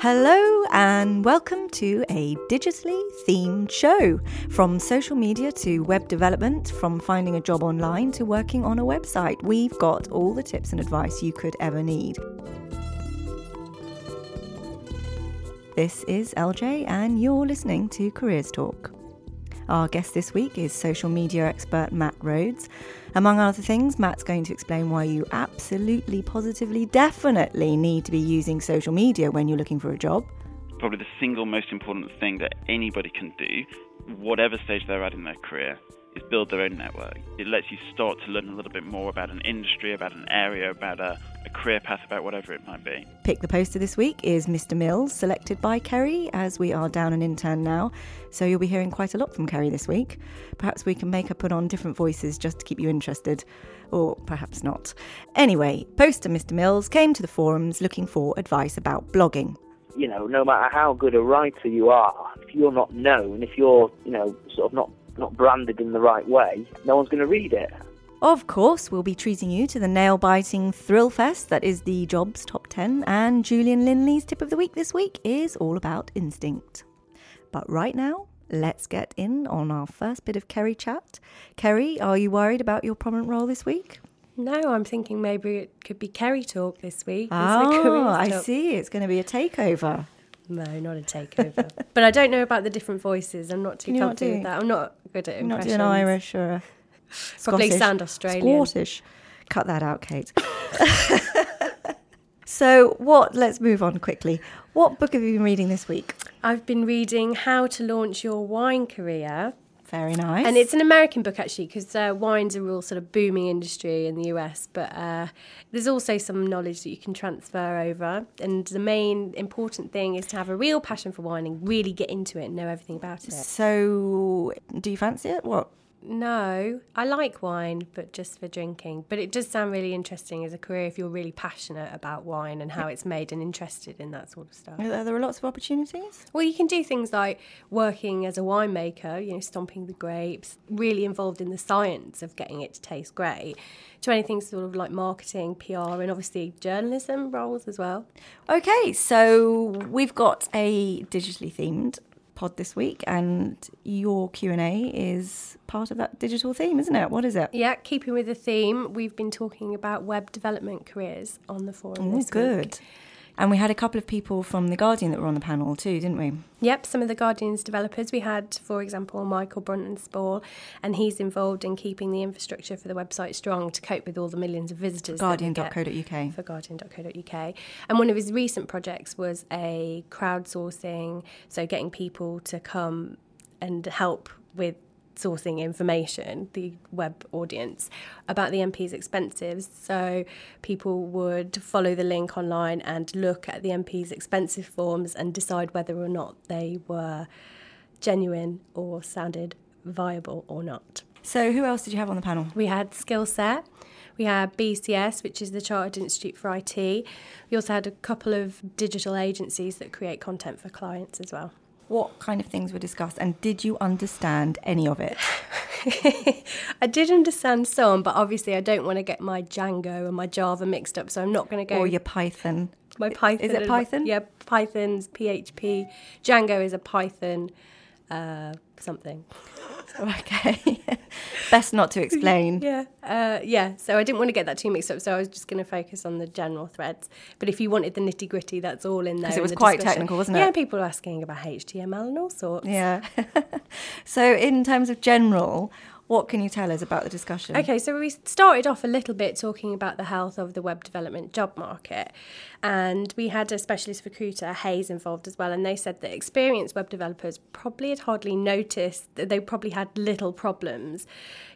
Hello, and welcome to a digitally themed show. From social media to web development, from finding a job online to working on a website, we've got all the tips and advice you could ever need. This is LJ, and you're listening to Careers Talk. Our guest this week is social media expert Matt Rhodes. Among other things, Matt's going to explain why you absolutely, positively, definitely need to be using social media when you're looking for a job. Probably the single most important thing that anybody can do, whatever stage they're at in their career, is build their own network. It lets you start to learn a little bit more about an industry, about an area, about a, a career path, about whatever it might be. Pick the poster this week is Mr. Mills, selected by Kerry, as we are down an intern now. So you'll be hearing quite a lot from Kerry this week. Perhaps we can make her put on different voices just to keep you interested, or perhaps not. Anyway, poster Mr. Mills came to the forums looking for advice about blogging you know, no matter how good a writer you are, if you're not known, if you're, you know, sort of not not branded in the right way, no one's going to read it. Of course, we'll be treating you to the nail biting thrill fest that is the Jobs Top 10, and Julian Linley's tip of the week this week is all about instinct. But right now, let's get in on our first bit of Kerry chat. Kerry, are you worried about your prominent role this week? No, I'm thinking maybe it could be Kerry talk this week. Oh, I see. It's going to be a takeover. No, not a takeover. but I don't know about the different voices. I'm not too Can comfortable with that. I'm not good at Not impressions. doing Irish or a Probably Scottish. sound Australian. Scottish. Cut that out, Kate. so, what? Let's move on quickly. What book have you been reading this week? I've been reading How to Launch Your Wine Career. Very nice. And it's an American book actually, because uh, wine's a real sort of booming industry in the US. But uh, there's also some knowledge that you can transfer over. And the main important thing is to have a real passion for wine and really get into it and know everything about it. So, do you fancy it? What? No, I like wine, but just for drinking. But it does sound really interesting as a career if you're really passionate about wine and how it's made and interested in that sort of stuff. There are there lots of opportunities? Well, you can do things like working as a winemaker, you know, stomping the grapes, really involved in the science of getting it to taste great, to anything sort of like marketing, PR, and obviously journalism roles as well. Okay, so we've got a digitally themed pod this week, and your Q and A is part of that digital theme, isn't it? What is it? Yeah, keeping with the theme, we've been talking about web development careers on the forum. Oh, good. Week. And we had a couple of people from The Guardian that were on the panel too, didn't we? Yep, some of the Guardian's developers. We had, for example, Michael Brunton-Spall, and he's involved in keeping the infrastructure for the website strong to cope with all the millions of visitors. that we get Guardian.co.uk. For Guardian.co.uk. And one of his recent projects was a crowdsourcing, so getting people to come and help with sourcing information, the web audience, about the MP's expenses. So people would follow the link online and look at the MP's expensive forms and decide whether or not they were genuine or sounded viable or not. So, who else did you have on the panel? We had Skillset. We had BCS, which is the Chartered Institute for IT. We also had a couple of digital agencies that create content for clients as well. What kind of things were discussed, and did you understand any of it? I did understand some, but obviously I don't want to get my Django and my Java mixed up, so I'm not going to go. Or your Python? my Python. Is it Python? Yeah, Python's PHP. Django is a Python uh, something. Okay. Best not to explain. Yeah, uh, yeah. So I didn't want to get that too mixed up, so I was just going to focus on the general threads. But if you wanted the nitty gritty, that's all in there. 'Cause it was the quite discussion. technical, wasn't it? Yeah, people were asking about HTML and all sorts. Yeah. so, in terms of general, what can you tell us about the discussion? Okay, so we started off a little bit talking about the health of the web development job market. And we had a specialist recruiter, Hays, involved as well. And they said that experienced web developers probably had hardly noticed that they probably had little problems,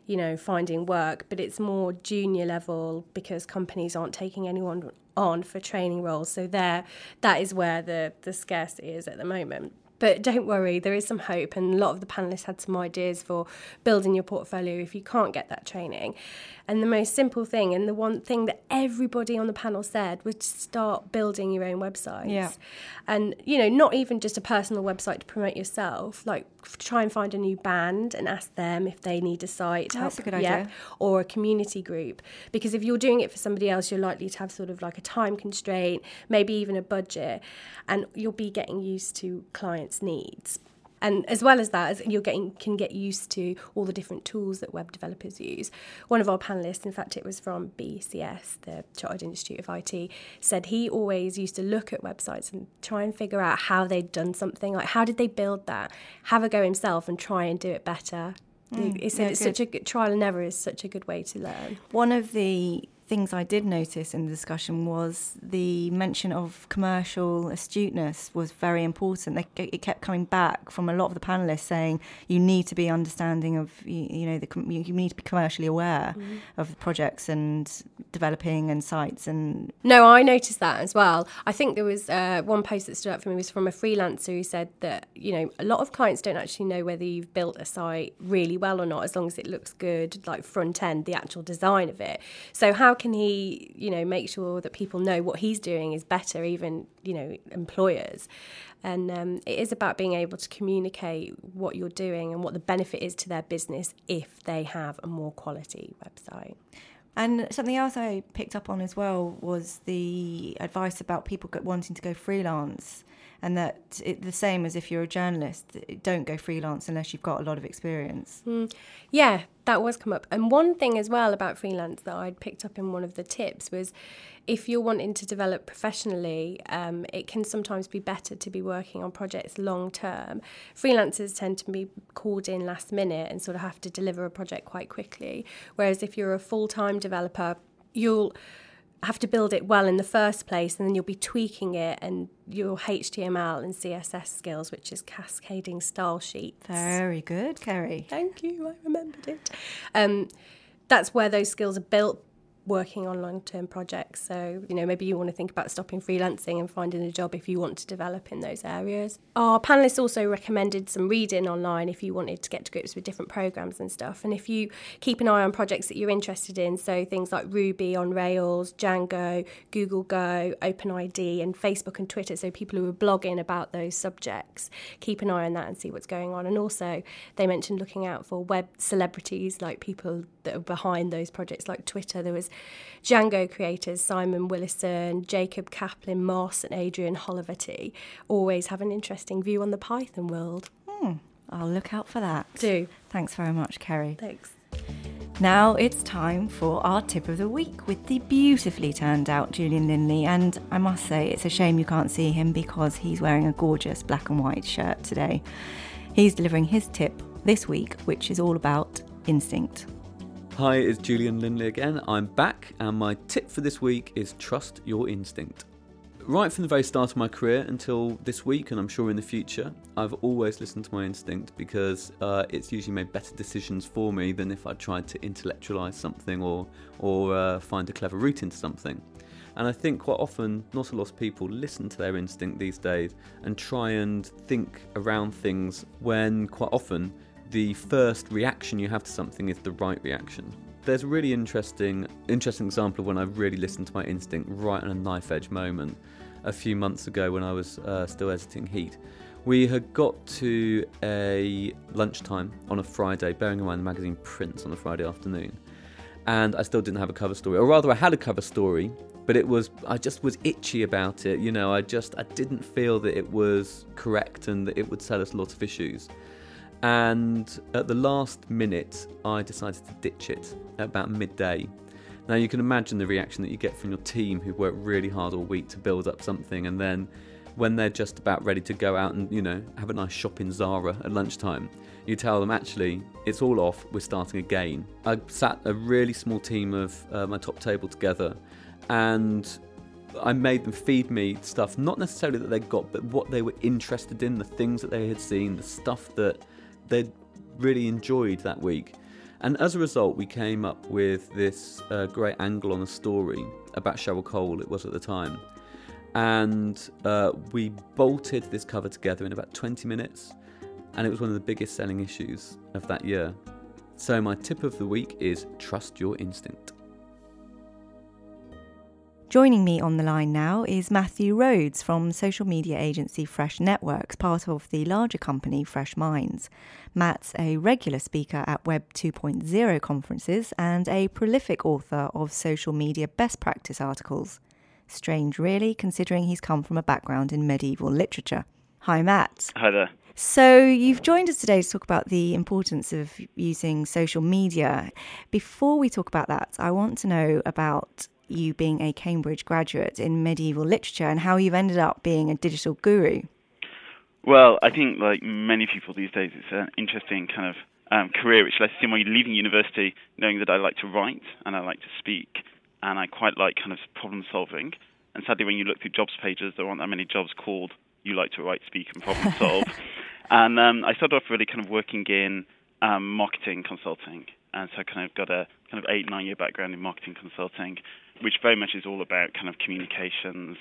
you know, finding work. But it's more junior level because companies aren't taking anyone on for training roles. So there, that is where the, the scarcity is at the moment. But don't worry, there is some hope, and a lot of the panelists had some ideas for building your portfolio if you can't get that training. And the most simple thing, and the one thing that everybody on the panel said, was to start building your own websites. Yeah. And, you know, not even just a personal website to promote yourself, like try and find a new band and ask them if they need a site. Oh, help, that's a good idea. or a community group. Because if you're doing it for somebody else, you're likely to have sort of like a time constraint, maybe even a budget, and you'll be getting used to clients' needs. And as well as that, as you're getting can get used to all the different tools that web developers use. One of our panelists, in fact, it was from BCS, the Chartered Institute of IT, said he always used to look at websites and try and figure out how they'd done something, like how did they build that, have a go himself and try and do it better. he mm, said yeah, it's such a good trial and error is such a good way to learn. One of the things I did notice in the discussion was the mention of commercial astuteness was very important. It kept coming back from a lot of the panelists saying you need to be understanding of you, know the you need to be commercially aware of the projects and developing and sites and No, I noticed that as well. I think there was uh, one post that stood out for me was from a freelancer who said that you know a lot of clients don't actually know whether you've built a site really well or not, as long as it looks good, like front end, the actual design of it. So how can he, you know, make sure that people know what he's doing is better, even you know employers. And um, it is about being able to communicate what you're doing and what the benefit is to their business if they have a more quality website. And something else I picked up on as well was the advice about people wanting to go freelance, and that it, the same as if you're a journalist, don't go freelance unless you've got a lot of experience. Yeah, that was come up. And one thing as well about freelance that I'd picked up in one of the tips was if you're wanting to develop professionally, um, it can sometimes be better to be working on projects long term. Freelancers tend to be called in last minute and sort of have to deliver a project quite quickly. Whereas if you're a full time developer, you'll have to build it well in the first place and then you'll be tweaking it and your HTML and CSS skills, which is cascading style sheets. Very good, Kerry. Thank you, I remembered it. Um, that's where those skills are built working on long term projects. So, you know, maybe you want to think about stopping freelancing and finding a job if you want to develop in those areas. Our panelists also recommended some reading online if you wanted to get to grips with different programs and stuff. And if you keep an eye on projects that you're interested in, so things like Ruby on Rails, Django, Google Go, OpenID, and Facebook and Twitter, so people who are blogging about those subjects, keep an eye on that and see what's going on. And also, they mentioned looking out for web celebrities, like people that are behind those projects, like Twitter. There was Django creators Simon Willison, Jacob Kaplan Moss, and Adrian Holovaty always have an interesting view on the Python world. Hmm. I'll look out for that. Do. Thanks very much, Kerry. Thanks. Now it's time for our tip of the week with the beautifully turned out Julian Linley. And I must say, it's a shame you can't see him because he's wearing a gorgeous black and white shirt today. He's delivering his tip this week, which is all about instinct. Hi, it's Julian Linley again. I'm back, and my tip for this week is trust your instinct. Right from the very start of my career until this week, and I'm sure in the future, I've always listened to my instinct because uh, it's usually made better decisions for me than if I tried to intellectualize something or or uh, find a clever route into something. And I think quite often, not a lot of people listen to their instinct these days and try and think around things when quite often the first reaction you have to something is the right reaction. There's a really interesting, interesting example of when I really listened to my instinct right on a knife edge moment a few months ago when I was uh, still editing Heat. We had got to a lunchtime on a Friday, bearing in mind the magazine prints on a Friday afternoon, and I still didn't have a cover story, or rather, I had a cover story, but it was I just was itchy about it. You know, I just I didn't feel that it was correct and that it would sell us a lot of issues. And at the last minute, I decided to ditch it at about midday. Now, you can imagine the reaction that you get from your team who've worked really hard all week to build up something, and then when they're just about ready to go out and, you know, have a nice shop in Zara at lunchtime, you tell them, actually, it's all off, we're starting again. I sat a really small team of uh, my top table together, and I made them feed me stuff, not necessarily that they got, but what they were interested in, the things that they had seen, the stuff that they'd really enjoyed that week. And as a result, we came up with this uh, great angle on a story about Cheryl Cole, it was at the time. and uh, we bolted this cover together in about 20 minutes, and it was one of the biggest selling issues of that year. So, my tip of the week is trust your instinct. Joining me on the line now is Matthew Rhodes from social media agency Fresh Networks, part of the larger company Fresh Minds. Matt's a regular speaker at Web 2.0 conferences and a prolific author of social media best practice articles. Strange, really, considering he's come from a background in medieval literature. Hi, Matt. Hi there. So, you've joined us today to talk about the importance of using social media. Before we talk about that, I want to know about you being a Cambridge graduate in medieval literature and how you've ended up being a digital guru. Well, I think like many people these days, it's an interesting kind of um, career, which lets you while you're leaving university, knowing that I like to write and I like to speak, and I quite like kind of problem solving. And sadly, when you look through jobs pages, there aren't that many jobs called "You like to write, speak, and problem solve." and um, I started off really kind of working in um, marketing consulting, and so I kind of got a kind of eight nine year background in marketing consulting, which very much is all about kind of communications,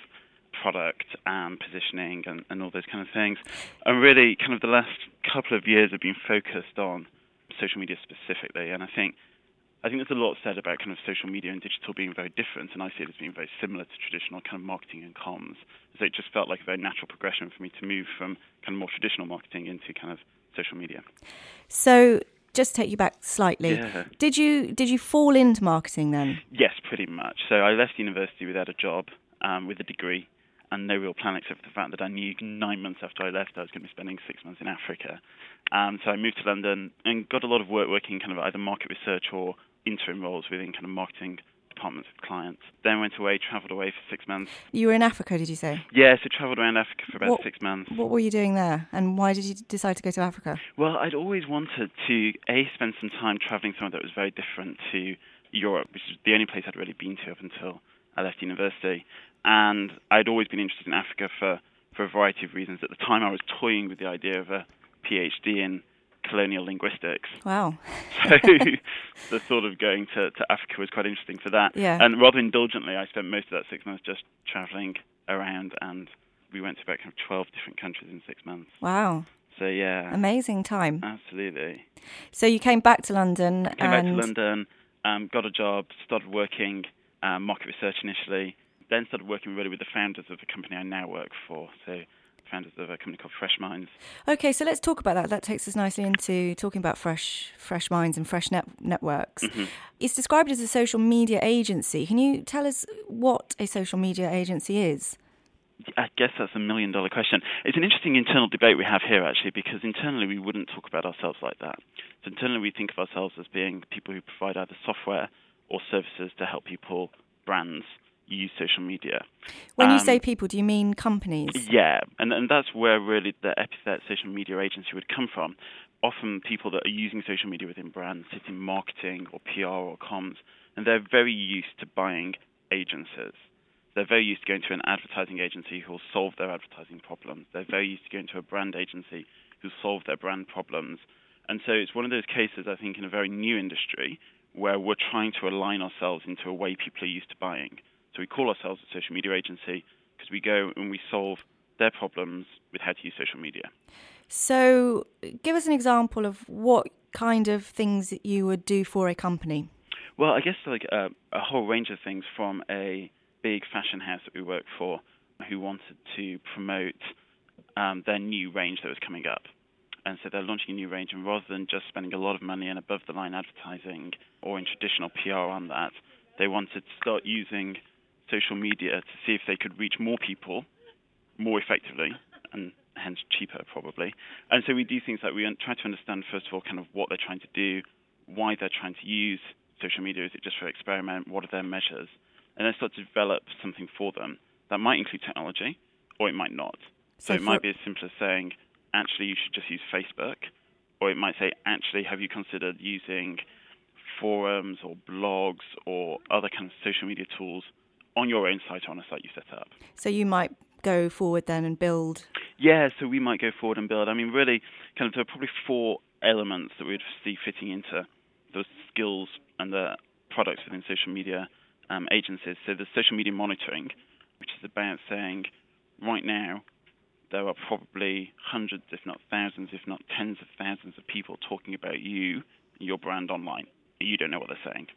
product and positioning and, and all those kind of things. And really, kind of the last couple of years have been focused on social media specifically. And I think I think there's a lot said about kind of social media and digital being very different, and I see it as being very similar to traditional kind of marketing and comms. So it just felt like a very natural progression for me to move from kind of more traditional marketing into kind of social media. So just take you back slightly. Yeah. Did you did you fall into marketing then? Yes, pretty much. So I left university without a job, um, with a degree, and no real plan except for the fact that I knew nine months after I left I was going to be spending six months in Africa. Um, so I moved to London and got a lot of work working kind of either market research or interim roles within kind of marketing departments with clients. Then went away, travelled away for six months. You were in Africa, did you say? Yeah, so travelled around Africa for about What- six months. What were you doing there, and why did you decide to go to Africa? Well, I'd always wanted to a spend some time traveling somewhere that was very different to Europe, which is the only place I'd really been to up until I left university. And I'd always been interested in Africa for for a variety of reasons. At the time, I was toying with the idea of a PhD in colonial linguistics. Wow. So the thought of going to, to Africa was quite interesting for that. Yeah. And rather indulgently, I spent most of that six months just traveling around, and we went to about kind of 12 different countries in six months. Wow. So yeah, Amazing time. absolutely. So you came back to London Came back and to London, um, got a job, started working um, market research initially, then started working really with the founders of the company I now work for. So founders of a company called Fresh Minds. Okay, so let's talk about that. That takes us nicely into talking about fresh, fresh minds and fresh net- networks. Mm-hmm. It's described as a social media agency. Can you tell us what a social media agency is? I guess that's a million dollar question. It's an interesting internal debate we have here, actually, because internally we wouldn't talk about ourselves like that. So internally we think of ourselves as being people who provide either software or services to help people, brands, use social media. When you Um, say people, do you mean companies? Yeah, and and that's where really the epithet social media agency would come from. Often people that are using social media within brands sit in marketing or PR or comms, and they're very used to buying agencies. They're very used to going to an advertising agency who will solve their advertising problems. They're very used to going to a brand agency who will solve their brand problems. And so it's one of those cases, I think, in a very new industry where we're trying to align ourselves into a way people are used to buying. So we call ourselves a social media agency because we go and we solve their problems with how to use social media. So, give us an example of what kind of things that you would do for a company. Well, I guess like a, a whole range of things from a big fashion house that we work for who wanted to promote um, their new range that was coming up. And so they're launching a new range, and rather than just spending a lot of money in above the line advertising or in traditional PR on that, they wanted to start using social media to see if they could reach more people more effectively and hence cheaper probably. And so we do things like we try to understand first of all kind of what they're trying to do, why they're trying to use social media. Is it just for experiment? What are their measures? And then start to develop something for them that might include technology or it might not. So, So it might be as simple as saying, actually, you should just use Facebook. Or it might say, actually, have you considered using forums or blogs or other kind of social media tools on your own site or on a site you set up? So, you might go forward then and build. Yeah, so we might go forward and build. I mean, really, kind of there are probably four elements that we'd see fitting into those skills and the products within social media um, agencies. So the social media monitoring, which is is about saying, right now, there are probably hundreds, if not thousands, if not tens of thousands of people talking about you, your brand online. You don't know what they're saying.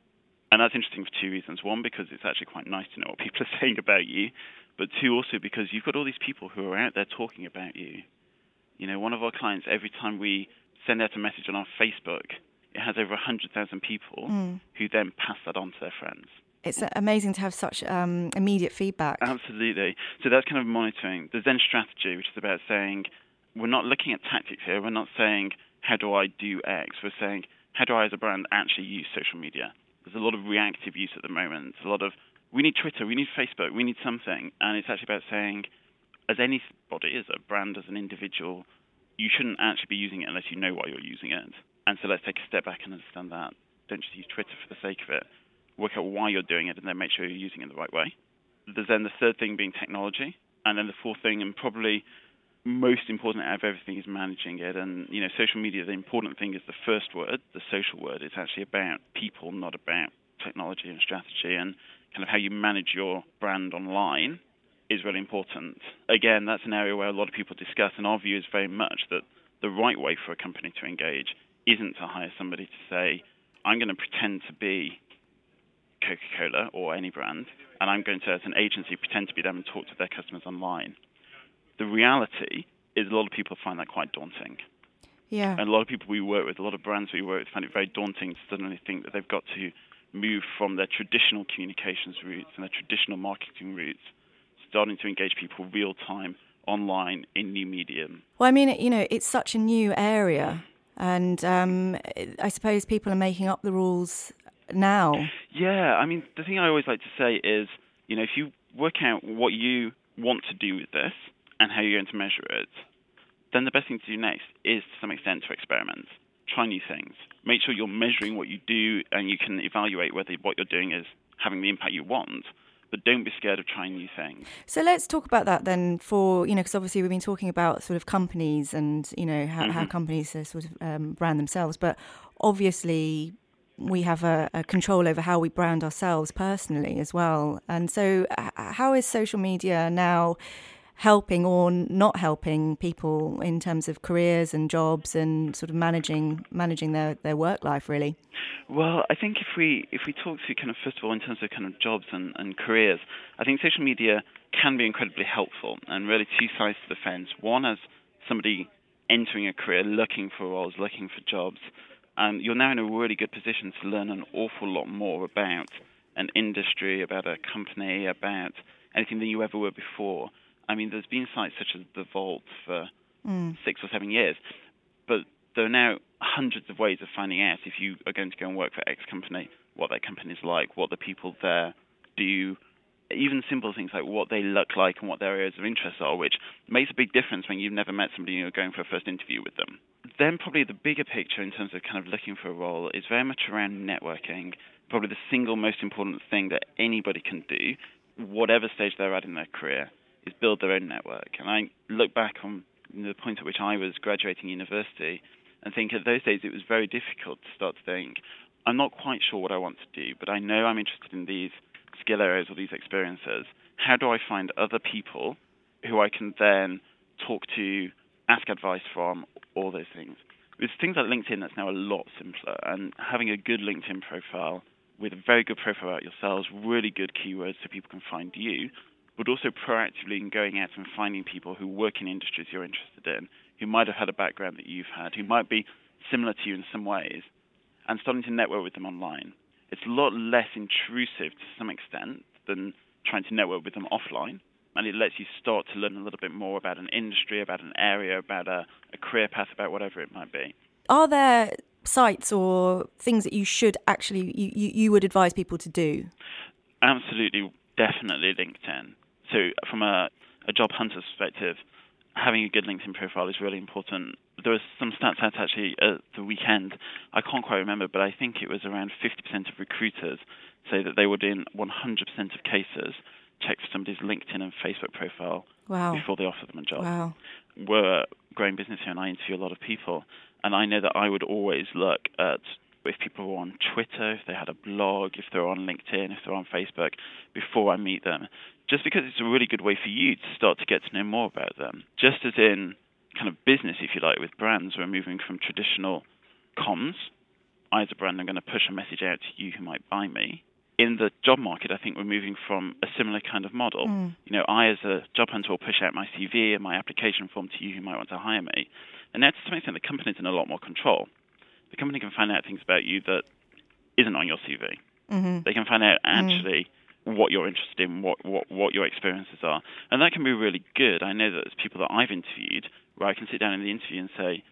And that's interesting for two reasons. One, because it's actually quite nice to know what people are saying about you. But two, also because you've got all these people who are out there talking about you. You know, one of our clients, every time we send out a message on our Facebook, it has over 100,000 people mm. who then pass that on to their friends. It's amazing to have such um, immediate feedback. Absolutely. So that's kind of monitoring. There's then strategy, which is about saying, we're not looking at tactics here. We're not saying, how do I do X? We're saying, how do I as a brand actually use social media? There's a lot of reactive use at the moment. A lot of, we need Twitter, we need Facebook, we need something. And it's actually about saying, as anybody, as a brand, as an individual, you shouldn't actually be using it unless you know why you're using it. And so let's take a step back and understand that. Don't just use Twitter for the sake of it. Work out why you're doing it and then make sure you're using it the right way. There's then the third thing being technology. And then the fourth thing, and probably most important out of everything, is managing it. And, you know, social media, the important thing is the first word, the social word. It's actually about people, not about technology and strategy. And kind of how you manage your brand online is really important. Again, that's an area where a lot of people discuss, and our view is very much that the right way for a company to engage isn't to hire somebody to say, I'm going to pretend to be Coca Cola or any brand, and I'm going to, as an agency, pretend to be them and talk to their customers online. The reality is a lot of people find that quite daunting. Yeah. And a lot of people we work with, a lot of brands we work with, find it very daunting to suddenly think that they've got to move from their traditional communications routes and their traditional marketing routes, starting to engage people real time online in new medium. Well, I mean, you know, it's such a new area and um, I suppose people are making up the rules now. Yeah, I mean, the thing I always like to say is, you know, if you work out what you want to do with this and how you're going to measure it, then the best thing to do next is, to some extent, to experiment. Try new things. Make sure you're measuring what you do and you can evaluate whether what you're doing is having the impact you want but don't be scared of trying new things. So let's talk about that then. For you know, because obviously we've been talking about sort of companies and you know how, mm-hmm. how companies sort of um, brand themselves, but obviously we have a, a, control over how we brand ourselves personally as well. And so, how is social media now? Helping or not helping people in terms of careers and jobs and sort of managing managing their, their work life really? Well, I think if we if we talk to kind of first of all in terms of kind of jobs and, and careers, I think social media can be incredibly helpful and really two sides to the fence. One as somebody entering a career, looking for roles, looking for jobs, and you're now in a really good position to learn an awful lot more about an industry, about a company, about anything than you ever were before. I mean, there's been sites such as The Vault for mm. six or seven years, but there are now hundreds of ways of finding out if you are going to go and work for X company, what that company is like, what the people there do, even simple things like what they look like and what their areas of interest are, which makes a big difference when you've never met somebody and you're going for a first interview with them. Then, probably the bigger picture in terms of kind of looking for a role is very much around networking. Probably the single most important thing that anybody can do, whatever stage they're at in their career, is build their own network. And I look back on the point at which I was graduating university and think at those days it was very difficult to start to think, I'm not quite sure what I want to do, but I know I'm interested in these skill areas or these experiences. How do I find other people who I can then talk to, ask advice from, all those things? With things like LinkedIn, that's now a lot simpler, and having a good LinkedIn profile with a very good profile about yourselves, really good keywords so people can find you, but also proactively in going out and finding people who work in industries you're interested in, who might have had a background that you've had, who might be similar to you in some ways, and starting to network with them online. It's a lot less intrusive to some extent than trying to network with them offline, and it lets you start to learn a little bit more about an industry, about an area, about a, a career path, about whatever it might be. Are there sites or things that you should actually you, you would advise people to do? Absolutely, definitely LinkedIn. So, from a, a job hunter's perspective, having a good LinkedIn profile is really important. There was some stats out actually at the weekend. I can't quite remember, but I think it was around 50% of recruiters say that they would, in 100% of cases, check for somebody's LinkedIn and Facebook profile wow. before they offer them a job. Wow. We're a growing business here, and I interview a lot of people, and I know that I would always look at if people were on Twitter, if they had a blog, if they're on LinkedIn, if they're on Facebook, before I meet them, just because it's a really good way for you to start to get to know more about them. Just as in kind of business, if you like, with brands, we're moving from traditional comms. I, as a brand, I'm going to push a message out to you who might buy me. In the job market, I think we're moving from a similar kind of model. Mm. You know, I, as a job hunter, will push out my CV and my application form to you who might want to hire me. And now, to some extent, the company's in a lot more control. The company can find out things about you that isn't on your CV. Mm-hmm. They can find out actually what you're interested in, what, what, what your experiences are. And that can be really good. I know that there's people that I've interviewed where I can sit down in the interview and say,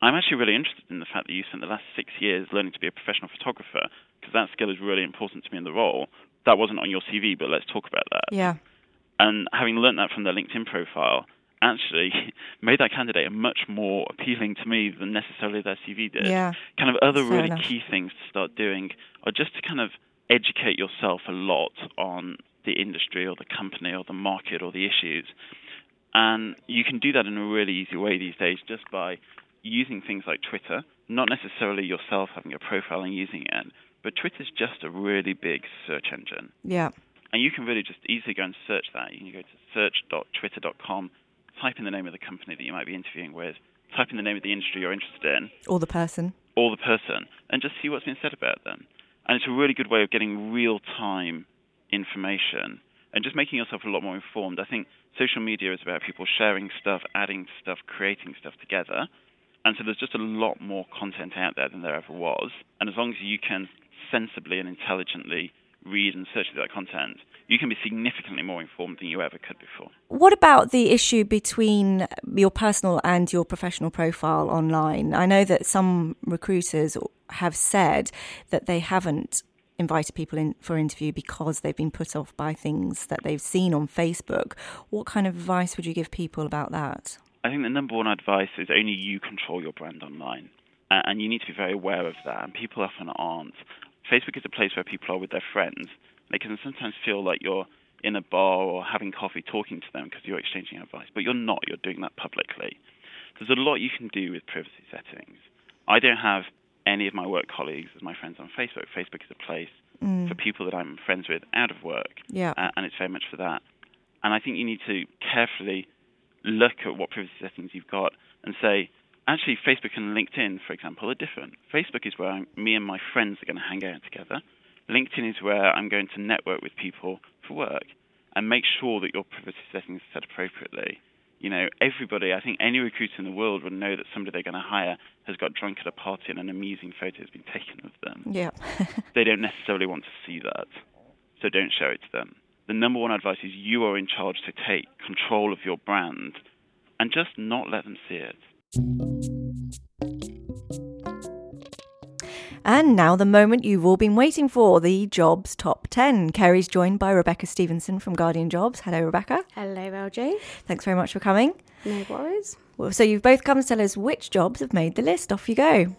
I'm actually really interested in the fact that you spent the last six years learning to be a professional photographer because that skill is really important to me in the role. That wasn't on your CV, but let's talk about that. Yeah. And having learned that from their LinkedIn profile, actually made that candidate much more appealing to me than necessarily their CV did. Yeah. Kind of other Fair really enough. key things to start doing are just to kind of educate yourself a lot on the industry or the company or the market or the issues. And you can do that in a really easy way these days just by using things like Twitter, not necessarily yourself having a profile and using it, but Twitter's just a really big search engine. Yeah. And you can really just easily go and search that. You can go to search.twitter.com, type in the name of the company that you might be interviewing with, type in the name of the industry you're interested in, Or the person. or the person, and just see what's been said about them. And it's a really good way of getting real time information and just making yourself a lot more informed. I think social media is about people sharing stuff, adding stuff, creating stuff together. And so there's just a lot more content out there than there ever was. And as long as you can sensibly and intelligently read and search through that content, you can be significantly more informed than you ever could before. What about the issue between your personal and your professional profile online? I know that some recruiters have said that they haven't invited people in for interview because they've been put off by things that they've seen on Facebook. What kind of advice would you give people about that? I think the number one advice is only you control your brand online. Uh, and you need to be very aware of that. And people often aren't. Facebook is a place where people are with their friends. They can sometimes feel like you're in a bar or having coffee talking to them because you're exchanging advice, but you're not. You're doing that publicly. There's a lot you can do with privacy settings. I don't have any of my work colleagues as my friends on Facebook. Facebook is a place for people that I'm friends with out of work Yeah. uh, and it's very much for that. And I think you need to carefully look at what privacy settings you've got and say, actually, Facebook and LinkedIn, for example, are different. Facebook is where I'm, me and my friends are going to hang out together. LinkedIn is where I'm going to network with people for work and make sure that your privacy settings are set appropriately. You know, everybody, I think any recruiter in the world would know that somebody they're going to hire has got drunk at a party and an amusing photo has been taken of them Yeah. they don't necessarily want to see that. So don't show it to them. The number one advice is you are in charge to take control of your brand and just not let them see it. And now the moment you've all been waiting for, the jobs top 10. Kerry's joined by Rebecca Stevenson from Guardian Jobs. Hello, Rebecca. Hello, LJ. Thanks very much for coming. No worries. Well, so you've both come to tell us which jobs have made the list. Off you go.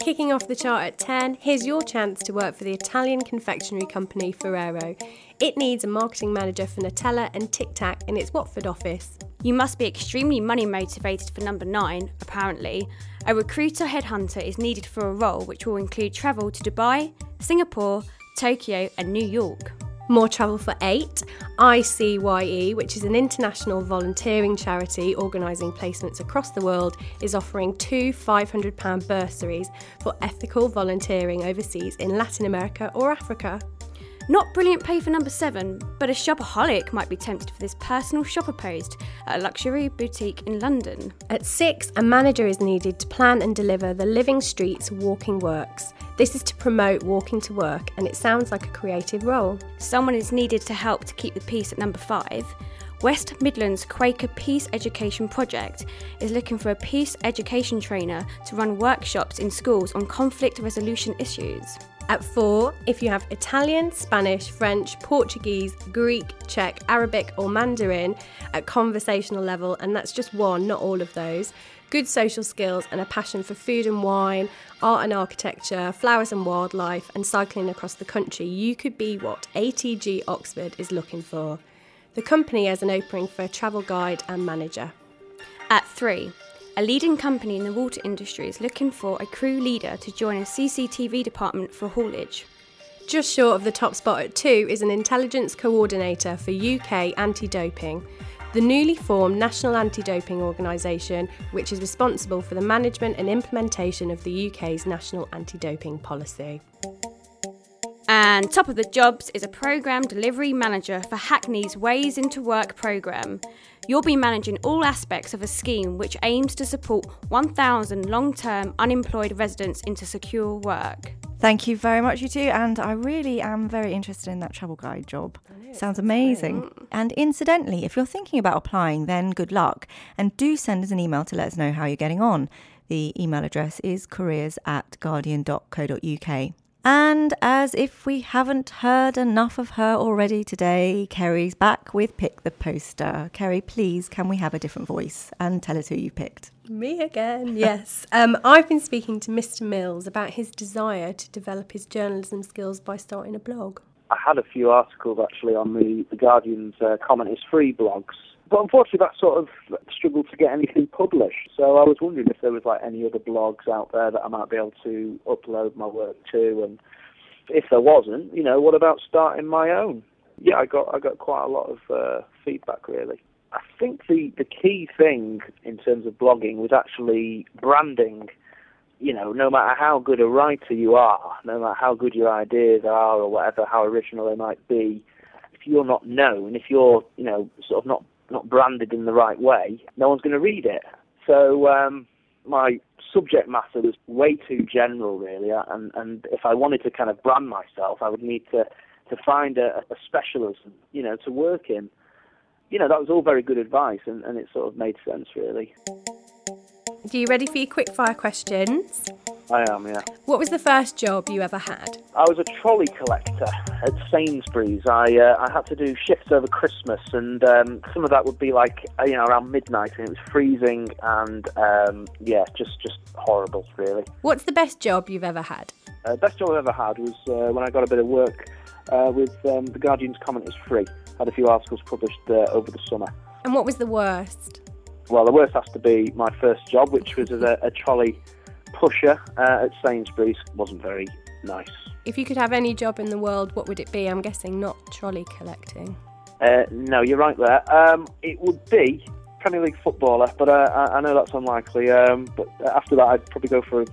Kicking off the chart at 10, here's your chance to work for the Italian confectionery company Ferrero. It needs a marketing manager for Nutella and Tic Tac in its Watford office. You must be extremely money motivated for number nine, apparently. A recruiter headhunter is needed for a role which will include travel to Dubai, Singapore, Tokyo, and New York. More travel for eight. ICYE, which is an international volunteering charity organising placements across the world, is offering two £500 bursaries for ethical volunteering overseas in Latin America or Africa. Not brilliant pay for number seven, but a shopaholic might be tempted for this personal shopper post at a luxury boutique in London. At six, a manager is needed to plan and deliver the Living Streets Walking Works. This is to promote walking to work, and it sounds like a creative role. Someone is needed to help to keep the peace at number five. West Midlands Quaker Peace Education Project is looking for a peace education trainer to run workshops in schools on conflict resolution issues. At four, if you have Italian, Spanish, French, Portuguese, Greek, Czech, Arabic, or Mandarin at conversational level, and that's just one, not all of those, good social skills and a passion for food and wine, art and architecture, flowers and wildlife, and cycling across the country, you could be what ATG Oxford is looking for. The company has an opening for a travel guide and manager. At three, a leading company in the water industry is looking for a crew leader to join a CCTV department for haulage. Just short of the top spot at two is an intelligence coordinator for UK anti doping, the newly formed National Anti Doping Organisation, which is responsible for the management and implementation of the UK's national anti doping policy. And top of the jobs is a programme delivery manager for Hackney's Ways into Work programme. You'll be managing all aspects of a scheme which aims to support 1,000 long term unemployed residents into secure work. Thank you very much, you two. And I really am very interested in that travel guide job. Sounds amazing. And incidentally, if you're thinking about applying, then good luck. And do send us an email to let us know how you're getting on. The email address is careers at guardian.co.uk. And as if we haven't heard enough of her already today, Kerry's back with Pick the Poster. Kerry, please, can we have a different voice and tell us who you picked? Me again, yes. Um, I've been speaking to Mr. Mills about his desire to develop his journalism skills by starting a blog. I had a few articles actually on the, the Guardian's uh, comment is free blogs. But unfortunately, that sort of struggled to get anything published. So I was wondering if there was like any other blogs out there that I might be able to upload my work to, and if there wasn't, you know, what about starting my own? Yeah, I got I got quite a lot of uh, feedback really. I think the the key thing in terms of blogging was actually branding. You know, no matter how good a writer you are, no matter how good your ideas are or whatever, how original they might be, if you're not known, if you're, you know, sort of not not branded in the right way, no one's going to read it. So um, my subject matter was way too general, really, and and if I wanted to kind of brand myself, I would need to to find a, a specialism, you know, to work in. You know, that was all very good advice, and, and it sort of made sense, really. Are you ready for your quick fire questions? I am, yeah. What was the first job you ever had? I was a trolley collector at Sainsbury's. I uh, I had to do shifts over Christmas, and um, some of that would be like uh, you know around midnight, and it was freezing, and um, yeah, just just horrible, really. What's the best job you've ever had? Uh, best job I've ever had was uh, when I got a bit of work uh, with um, the Guardian's comment is free. Had a few articles published uh, over the summer. And what was the worst? Well, the worst has to be my first job, which was as a, a trolley pusher uh, at Sainsbury's. wasn't very nice. If you could have any job in the world, what would it be? I'm guessing not trolley collecting. Uh, no, you're right there. Um, it would be Premier League footballer, but uh, I, I know that's unlikely. Um, but after that, I'd probably go for a,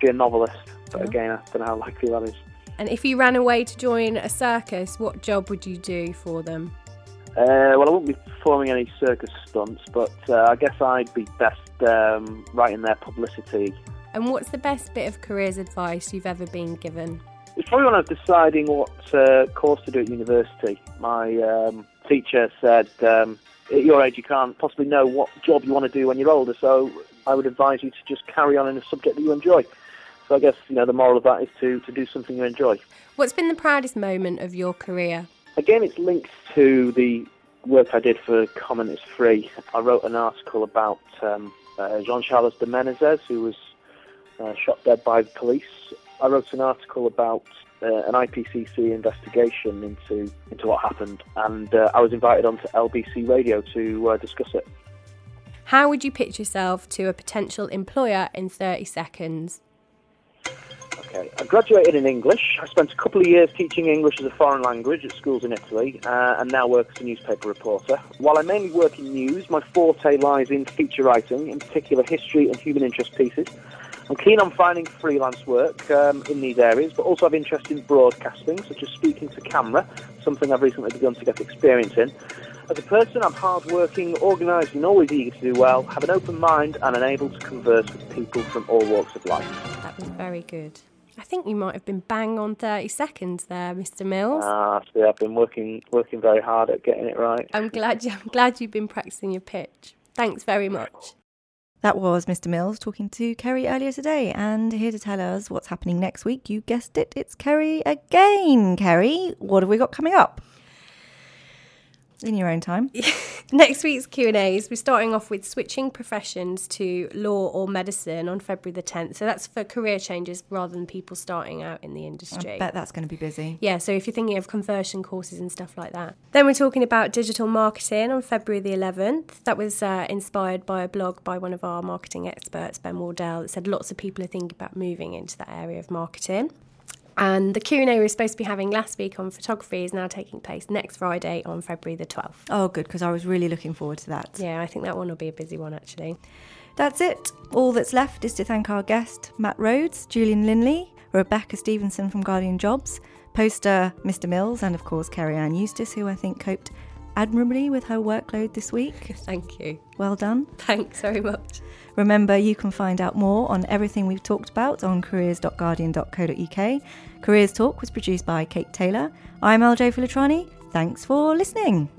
be a novelist. But again, I don't know how likely that is. And if you ran away to join a circus, what job would you do for them? Uh, well, I won't be performing any circus stunts, but uh, I guess I'd be best um, writing their publicity. And what's the best bit of careers advice you've ever been given? It's probably when I was deciding what uh, course to do at university. My um, teacher said, um, at your age, you can't possibly know what job you want to do when you're older, so I would advise you to just carry on in a subject that you enjoy. So I guess, you know, the moral of that is to, to do something you enjoy. What's been the proudest moment of your career? Again, it's linked to the work I did for Comment is Free. I wrote an article about um, uh, Jean-Charles de Menezes, who was uh, shot dead by the police. I wrote an article about uh, an IPCC investigation into into what happened, and uh, I was invited onto LBC Radio to uh, discuss it. How would you pitch yourself to a potential employer in 30 seconds? Okay. I graduated in English. I spent a couple of years teaching English as a foreign language at schools in Italy, uh, and now work as a newspaper reporter. While I mainly work in news, my forte lies in feature writing, in particular history and human interest pieces. I'm keen on finding freelance work um, in these areas, but also have interest in broadcasting, such as speaking to camera, something I've recently begun to get experience in. As a person, I'm hardworking, organised, and always eager to do well, have an open mind, and am able to converse with people from all walks of life. That was very good. I think you might have been bang on 30 seconds there, Mr. Mills. Ah, see, I've been working working very hard at getting it right. I'm glad you, I'm glad you've been practicing your pitch. Thanks very much. That was Mr. Mills talking to Kerry earlier today, and here to tell us what's happening next week. You guessed it, it's Kerry again. Kerry, what have we got coming up? In your own time. Next week's Q&As, we're starting off with switching professions to law or medicine on February the 10th. So that's for career changes rather than people starting out in the industry. I bet that's going to be busy. Yeah, so if you're thinking of conversion courses and stuff like that. Then we're talking about digital marketing on February the 11th. That was uh, inspired by a blog by one of our marketing experts, Ben Wardell, that said lots of people are thinking about moving into that area of marketing. And the Q&A we were supposed to be having last week on photography is now taking place next Friday on February the 12th. Oh, good, because I was really looking forward to that. Yeah, I think that one will be a busy one actually. That's it. All that's left is to thank our guest, Matt Rhodes, Julian Linley, Rebecca Stevenson from Guardian Jobs, poster Mr. Mills, and of course Kerry Ann Eustace, who I think coped admirably with her workload this week. Thank you. Well done. Thanks very much. Remember, you can find out more on everything we've talked about on careers.guardian.co.uk. Careers Talk was produced by Kate Taylor. I'm LJ Filatrani. Thanks for listening.